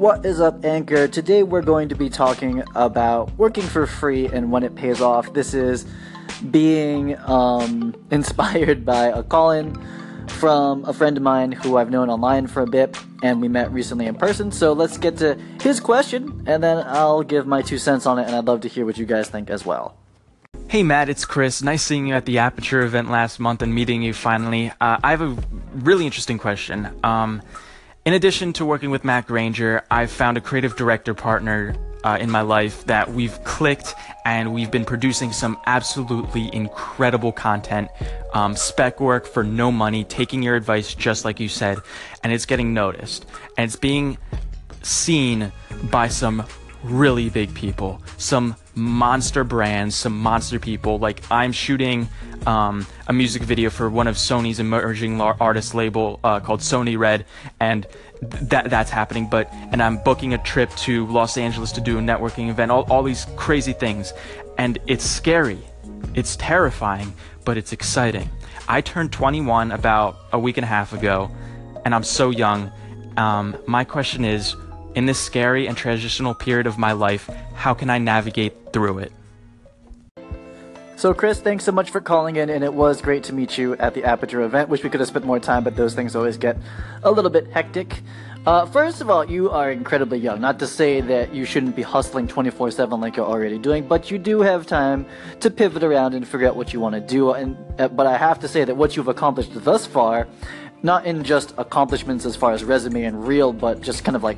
What is up, Anchor? Today we're going to be talking about working for free and when it pays off. This is being um, inspired by a call in from a friend of mine who I've known online for a bit, and we met recently in person. So let's get to his question, and then I'll give my two cents on it, and I'd love to hear what you guys think as well. Hey Matt, it's Chris. Nice seeing you at the Aperture event last month and meeting you finally. Uh, I have a really interesting question. Um, in addition to working with Matt Granger, I've found a creative director partner uh, in my life that we've clicked and we've been producing some absolutely incredible content, um, spec work for no money, taking your advice just like you said, and it's getting noticed. And it's being seen by some really big people, some monster brands, some monster people. Like I'm shooting um, a music video for one of Sony's emerging artist label uh, called Sony Red, and that that's happening. But and I'm booking a trip to Los Angeles to do a networking event. All all these crazy things, and it's scary, it's terrifying, but it's exciting. I turned 21 about a week and a half ago, and I'm so young. Um, my question is in this scary and transitional period of my life, how can I navigate through it? So, Chris, thanks so much for calling in, and it was great to meet you at the Aperture event. Wish we could have spent more time, but those things always get a little bit hectic. Uh, first of all, you are incredibly young. Not to say that you shouldn't be hustling 24 7 like you're already doing, but you do have time to pivot around and figure out what you want to do. And uh, But I have to say that what you've accomplished thus far, not in just accomplishments as far as resume and reel, but just kind of like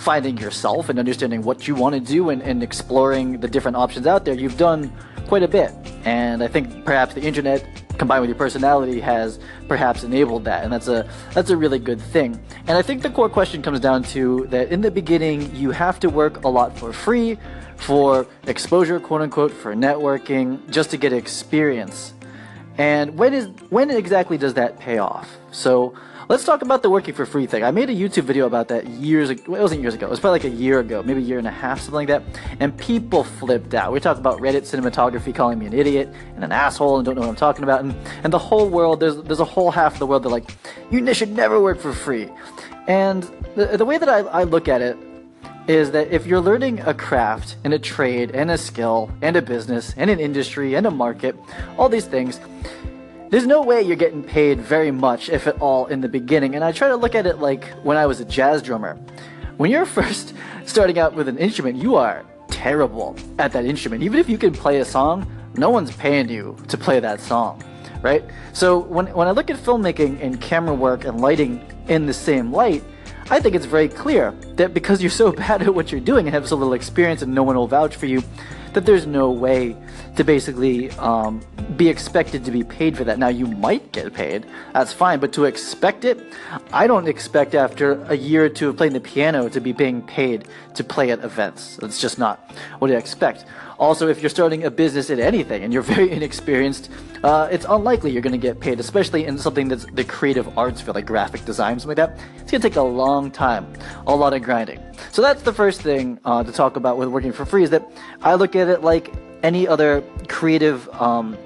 finding yourself and understanding what you want to do and, and exploring the different options out there, you've done quite a bit. And I think perhaps the internet combined with your personality has perhaps enabled that and that's a that's a really good thing. And i think the core question comes down to that in the beginning you have to work a lot for free for exposure quote unquote for networking just to get experience. And when is when exactly does that pay off? So Let's talk about the working for free thing. I made a YouTube video about that years ago. Well, it wasn't years ago. It was probably like a year ago, maybe a year and a half, something like that. And people flipped out. We talked about Reddit cinematography calling me an idiot and an asshole and don't know what I'm talking about. And, and the whole world, there's, there's a whole half of the world that like, you should never work for free. And the, the way that I, I look at it is that if you're learning a craft and a trade and a skill and a business and an industry and a market, all these things, there's no way you're getting paid very much, if at all, in the beginning. And I try to look at it like when I was a jazz drummer. When you're first starting out with an instrument, you are terrible at that instrument. Even if you can play a song, no one's paying you to play that song, right? So when, when I look at filmmaking and camera work and lighting in the same light, I think it's very clear that because you're so bad at what you're doing and have so little experience and no one will vouch for you, that there's no way to basically um, be expected to be paid for that. Now, you might get paid, that's fine, but to expect it, I don't expect after a year or two of playing the piano to be being paid to play at events. That's just not what I expect. Also, if you're starting a business in anything and you're very inexperienced, uh, it's unlikely you're going to get paid, especially in something that's the creative arts field, like graphic design, something like that. It's going to take a long time, a lot of grinding. So that's the first thing uh, to talk about with working for free is that I look at it like any other creative um,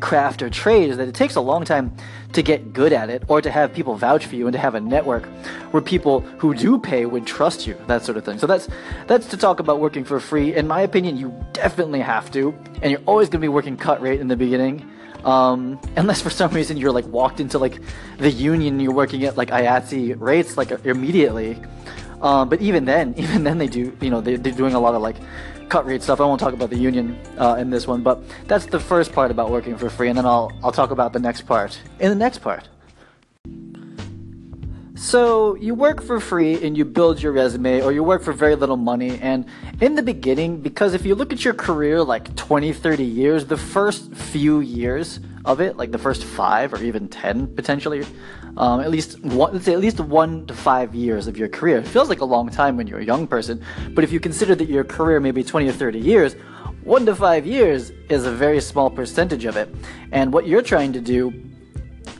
craft or trade is that it takes a long time to get good at it or to have people vouch for you and to have a network where people who do pay would trust you that sort of thing. So that's that's to talk about working for free. In my opinion you definitely have to and you're always going to be working cut rate in the beginning um, unless for some reason you're like walked into like the union you're working at like IATSE rates like immediately. Um, but even then even then they do you know they, they're doing a lot of like cut rate stuff. I won't talk about the union uh, in this one, but that's the first part about working for free, and then I'll I'll talk about the next part in the next part. So you work for free and you build your resume or you work for very little money and in the beginning because if you look at your career like 20 30 years the first few years of it like the first 5 or even 10 potentially um, at least one, let's say at least 1 to 5 years of your career. It feels like a long time when you're a young person but if you consider that your career may be 20 or 30 years 1 to 5 years is a very small percentage of it. And what you're trying to do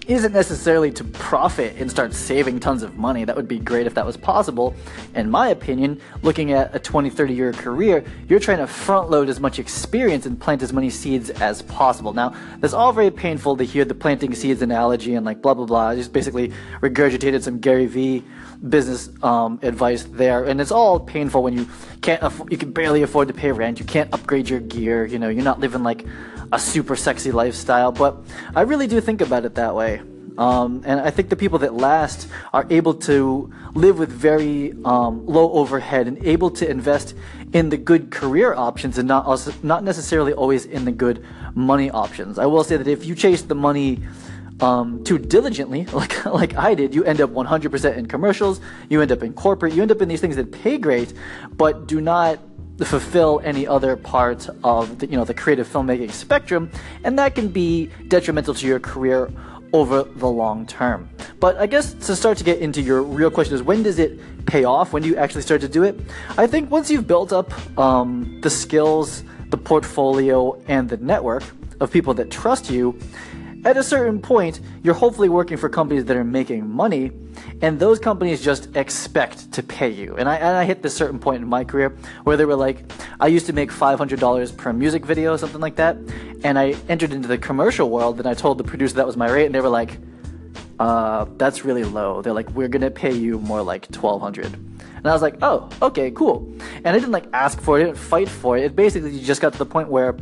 isn't necessarily to profit and start saving tons of money. That would be great if that was possible. In my opinion, looking at a 20, 30 year career, you're trying to front load as much experience and plant as many seeds as possible. Now, that's all very painful to hear the planting seeds analogy and like blah, blah, blah. I just basically regurgitated some Gary Vee business um, advice there, and it's all painful when you can't aff- you can barely afford to pay rent, you can't upgrade your gear, you know, you're not living like a super sexy lifestyle. But I really do think about it that way. Um, and I think the people that last are able to live with very um, low overhead and able to invest in the good career options and not also, not necessarily always in the good money options. I will say that if you chase the money um, too diligently, like like I did, you end up 100% in commercials. You end up in corporate. You end up in these things that pay great, but do not fulfill any other part of the, you know the creative filmmaking spectrum, and that can be detrimental to your career over the long term. But I guess to start to get into your real question is when does it pay off? When do you actually start to do it? I think once you've built up um, the skills, the portfolio, and the network of people that trust you at a certain point, you're hopefully working for companies that are making money, and those companies just expect to pay you. And I, and I hit this certain point in my career where they were like, I used to make $500 per music video, something like that, and I entered into the commercial world, and I told the producer that was my rate, and they were like, uh, that's really low. They're like, we're gonna pay you more like $1,200." and I was like, oh, okay, cool. And I didn't like ask for it, I didn't fight for it. It basically just got to the point where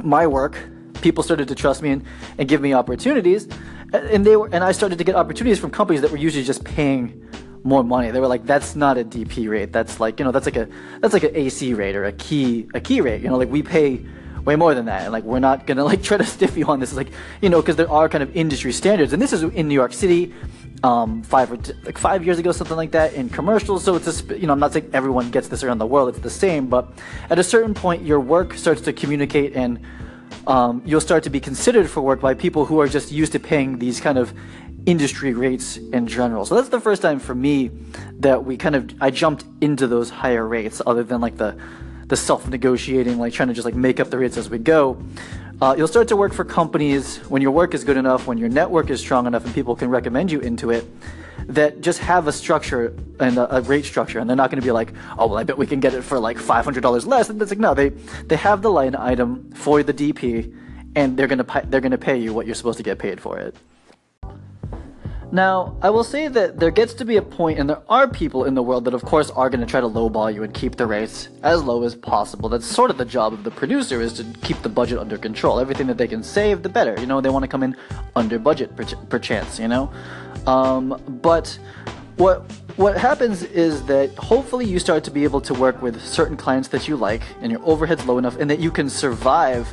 my work people started to trust me and, and give me opportunities. And they were and i started to get opportunities from companies that were usually just paying more money. They were like that's not a dp rate. That's like you know that's like a that's like an ac rate or a key a key rate. You know like we pay way more than that. And like we're not gonna like try to stiff you on this. Like you know because there are kind of industry standards. And this is in new york city um, five or t- like five years ago, something like that, in commercials. So it's a, you know, I'm not saying everyone gets this around the world; it's the same. But at a certain point, your work starts to communicate and um, you'll start to be considered for work by people who are just used to paying these kind of industry rates in general. So that's the first time for me that we kind of I jumped into those higher rates, other than like the the self-negotiating, like trying to just like make up the rates as we go. Uh, you'll start to work for companies when your work is good enough, when your network is strong enough, and people can recommend you into it that just have a structure and a, a great structure, and they're not going to be like, oh well, I bet we can get it for like five hundred dollars less. And it's like no, they they have the line item for the DP, and they're gonna they're gonna pay you what you're supposed to get paid for it. Now, I will say that there gets to be a point, and there are people in the world that, of course, are going to try to lowball you and keep the rates as low as possible. That's sort of the job of the producer, is to keep the budget under control. Everything that they can save, the better. You know, they want to come in under budget, per, per chance. You know, um, but what what happens is that hopefully you start to be able to work with certain clients that you like, and your overhead's low enough, and that you can survive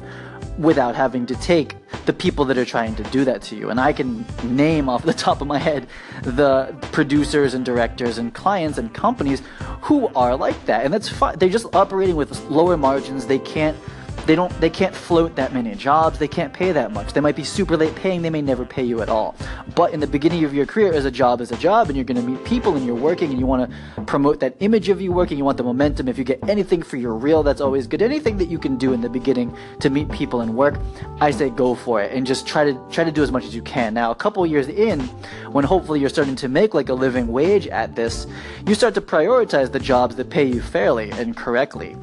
without having to take the people that are trying to do that to you. And I can name off the top of my head the producers and directors and clients and companies who are like that. And that's fine. They're just operating with lower margins. They can't they don't they can't float that many jobs they can't pay that much. They might be super late paying they may never pay you at all. But in the beginning of your career as a job is a job and you're going to meet people and you're working and you want to promote that image of you working you want the momentum. If you get anything for your reel that's always good. Anything that you can do in the beginning to meet people and work i say go for it and just try to try to do as much as you can. Now a couple years in when hopefully you're starting to make like a living wage at this you start to prioritize the jobs that pay you fairly and correctly.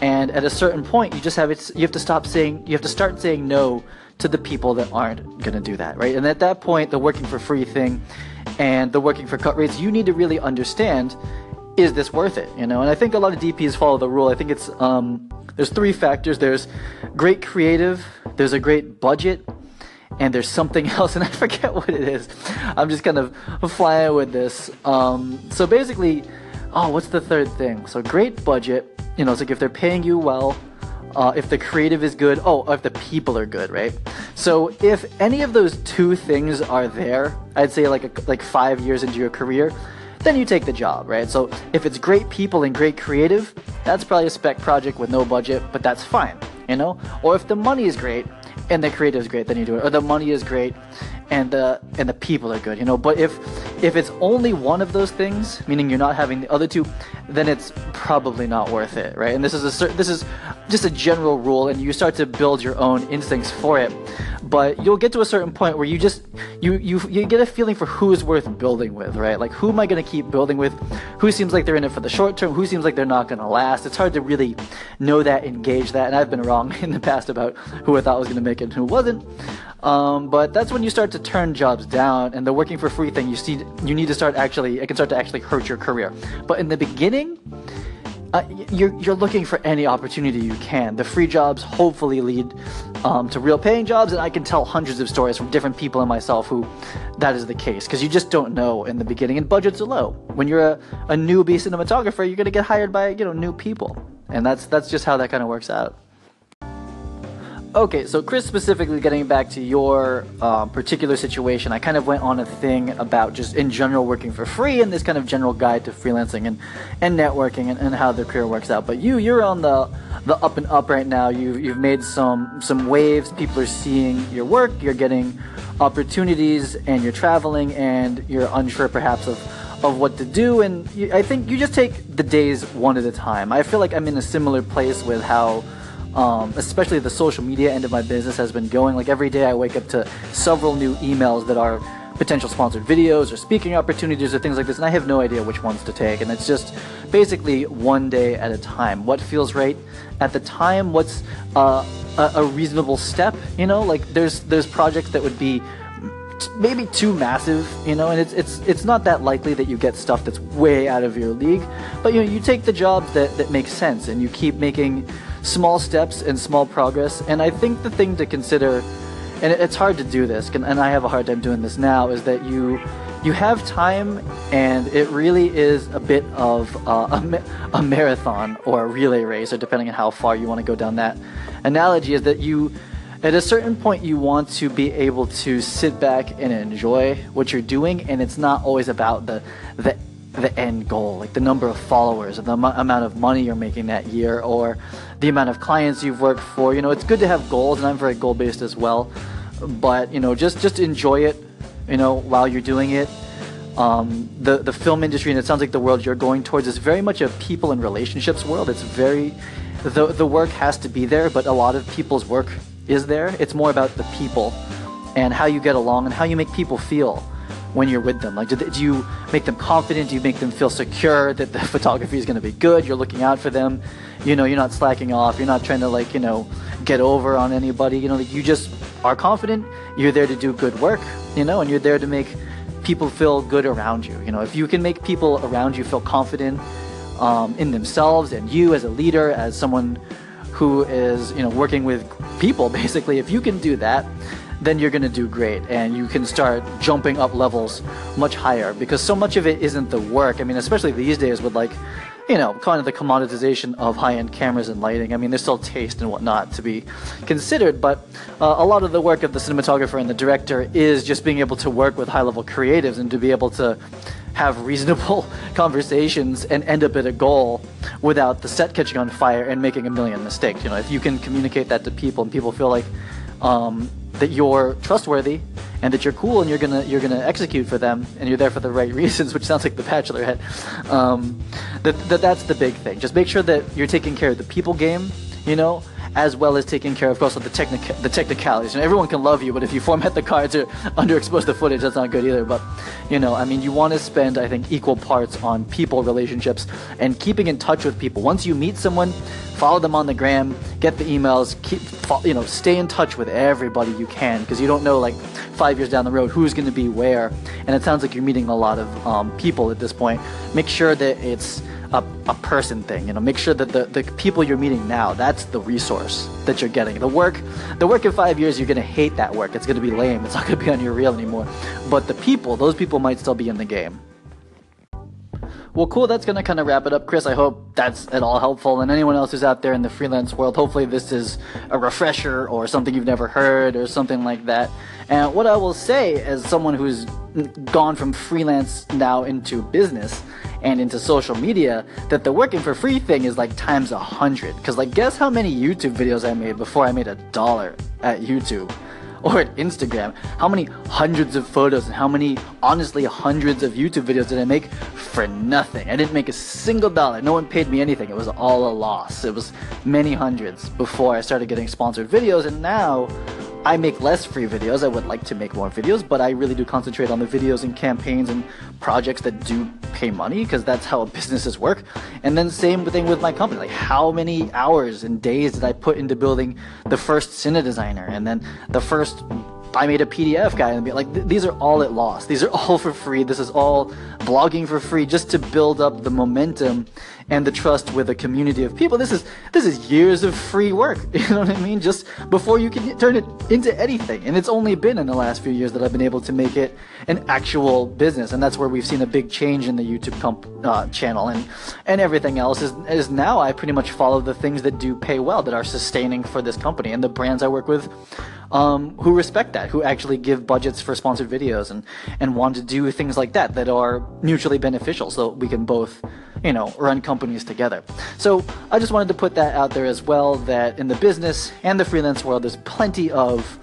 And at a certain point you just have it you have to stop saying you have to start saying no to the people that aren't going to do that right? And at that point the working for free thing and the working for cut rates you need to really understand is this worth it you know? And i think a lot of dps follow the rule. I think it's um, there's three factors. There's great creative there's a great budget and there's something else and i forget what it is. I'm just kind of flying with this. Um, so basically oh what's the third thing? So great budget you know it's like if they're paying you well uh, if the creative is good, oh, if the people are good, right? So if any of those two things are there, I'd say like a, like five years into your career, then you take the job, right? So if it's great people and great creative, that's probably a spec project with no budget, but that's fine, you know? Or if the money is great and the creative is great, then you do it. Or the money is great and the and the people are good, you know. But if if it's only one of those things, meaning you're not having the other two, then it's probably not worth it, right? And this is a this is just a general rule and you start to build your own instincts for it. But you'll get to a certain point where you just you you you get a feeling for who is worth building with right? Like who am i going to keep building with? Who seems like they're in it for the short term? Who seems like they're not going to last? It's hard to really know that engage that and i've been wrong in the past about who i thought was going to make it and who wasn't. Um, but that's when you start to turn jobs down and the working for free thing you see you need to start actually it can start to actually hurt your career. But in the beginning uh, you're, you're looking for any opportunity you can. The free jobs hopefully lead um, to real paying jobs, and I can tell hundreds of stories from different people and myself who that is the case because you just don't know in the beginning, and budgets are low. When you're a, a newbie cinematographer, you're gonna get hired by you know new people, and that's that's just how that kind of works out. Okay, so Chris, specifically getting back to your uh, particular situation, I kind of went on a thing about just in general working for free and this kind of general guide to freelancing and, and networking and, and how the career works out. But you, you're on the the up and up right now. You've you've made some some waves. People are seeing your work. You're getting opportunities, and you're traveling, and you're unsure perhaps of of what to do. And you, I think you just take the days one at a time. I feel like I'm in a similar place with how um, especially the social media end of my business has been going. Like every day I wake up to several new emails that are potential sponsored videos or speaking opportunities or things like this, and I have no idea which ones to take. And it's just basically one day at a time. What feels right at the time? What's uh, a, a reasonable step? You know, like there's there's projects that would be maybe too massive, you know, and it's it's it's not that likely that you get stuff that's way out of your league. But you know, you take the jobs that that make sense, and you keep making small steps and small progress. And I think the thing to consider, and it's hard to do this, and I have a hard time doing this now, is that you you have time, and it really is a bit of uh, a, a marathon or a relay race, or depending on how far you want to go down that analogy, is that you at a certain point you want to be able to sit back and enjoy what you're doing and it's not always about the the the end goal, like the number of followers or the amount of money you're making that year or the amount of clients you've worked for. You know, it's good to have goals, and I'm very goal based as well. But you know, just just enjoy it. You know, while you're doing it. Um, the the film industry, and it sounds like the world you're going towards is very much a people and relationships world. It's very the the work has to be there, but a lot of people's work is there. It's more about the people and how you get along and how you make people feel when you're with them? Like, do, do, you make them confident? Do you make them feel secure that the photography is going to be good? You're looking out for them. You know, you're not slacking off. You're not trying to like, you know, get over on anybody. You know, like you just are confident. You're there to do good work. You know, and you're there to make people feel good around you. You know, if you can make people around you feel confident um, in themselves and you as a leader, as someone who is, you know, working with people, basically, if you can do that, then you're going to do great and you can start jumping up levels much higher because so much of it isn't the work. I mean, especially these days with like, you know, kind of the commoditization of high-end cameras and lighting. I mean, there's still taste and whatnot to be considered, but uh, a lot of the work of the cinematographer and the director is just being able to work with high-level creatives and to be able to have reasonable conversations and end up at a goal without the set catching on fire and making a million mistakes. You know, if you can communicate that to people and people feel like um, that you're trustworthy and that you're cool and you're gonna you're gonna execute for them and you're there for the right reasons, which sounds like the Bachelor head. Um, that, that that's the big thing. Just make sure that you're taking care of the people game, you know, as well as taking care, of course, of the technic the technicalities. And everyone can love you, but if you format the cards or underexpose the footage, that's not good either. But you know, I mean, you want to spend, I think, equal parts on people relationships and keeping in touch with people. Once you meet someone, follow them on the gram, get the emails, keep you know, stay in touch with everybody you can because you don't know like five years down the road who's going to be where. And it sounds like you're meeting a lot of um, people at this point. Make sure that it's a, a person thing. You know, make sure that the, the people you're meeting now, that's the resource that you're getting. The work, the work in five years, you're gonna hate that work. It's gonna be lame. It's not gonna be on your reel anymore. But the people, those people might still be in the game. Well, cool. That's going to kind of wrap it up, Chris. I hope that's at all helpful. And anyone else who's out there in the freelance world, hopefully this is a refresher or something you've never heard or something like that. And what I will say, as someone who's gone from freelance now into business and into social media, that the working for free thing is like times a hundred. Because, like, guess how many YouTube videos I made before I made a dollar at YouTube? or at Instagram. How many hundreds of photos and how many, honestly, hundreds of YouTube videos did I make for nothing? I didn't make a single dollar. No one paid me anything. It was all a loss. It was many hundreds before I started getting sponsored videos, and now I make less free videos. I would like to make more videos, but I really do concentrate on the videos and campaigns and projects that do pay money because that's how businesses work. And then same thing with my company. Like how many hours and days did I put into building the first Cinedesigner and then the first I made a PDF guide and be like, th- these are all at loss. These are all for free. This is all blogging for free just to build up the momentum and the trust with a community of people. This is this is years of free work. You know what I mean? Just before you can turn it into anything. And it's only been in the last few years that I've been able to make it an actual business. And that's where we've seen a big change in the YouTube comp- uh, channel and and everything else is is now I pretty much follow the things that do pay well that are sustaining for this company and the brands I work with um, who respect that, who actually give budgets for sponsored videos and, and want to do things like that that are mutually beneficial so we can both, you know, run companies together. So I just wanted to put that out there as well that in the business and the freelance world, there's plenty of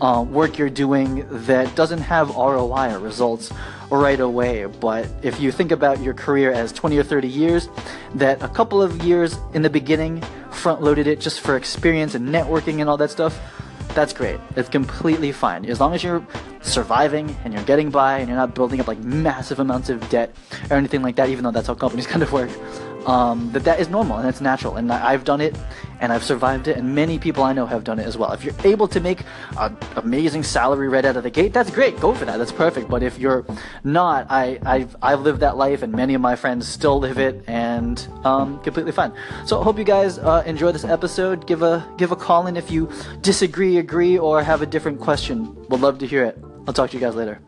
uh, work you're doing that doesn't have ROI or results right away. But if you think about your career as 20 or 30 years, that a couple of years in the beginning front loaded it just for experience and networking and all that stuff that's great. It's completely fine. As long as you're surviving and you're getting by and you're not building up like massive amounts of debt or anything like that, even though that's how companies kind of work, um, that that is normal and it's natural. And I've done it and I've survived it, and many people I know have done it as well. If you're able to make an amazing salary right out of the gate, that's great. Go for that. That's perfect. But if you're not, I, I've, I've lived that life, and many of my friends still live it, and um, completely fine. So I hope you guys uh, enjoy this episode. Give a give a call in if you disagree, agree, or have a different question. We'd love to hear it. I'll talk to you guys later.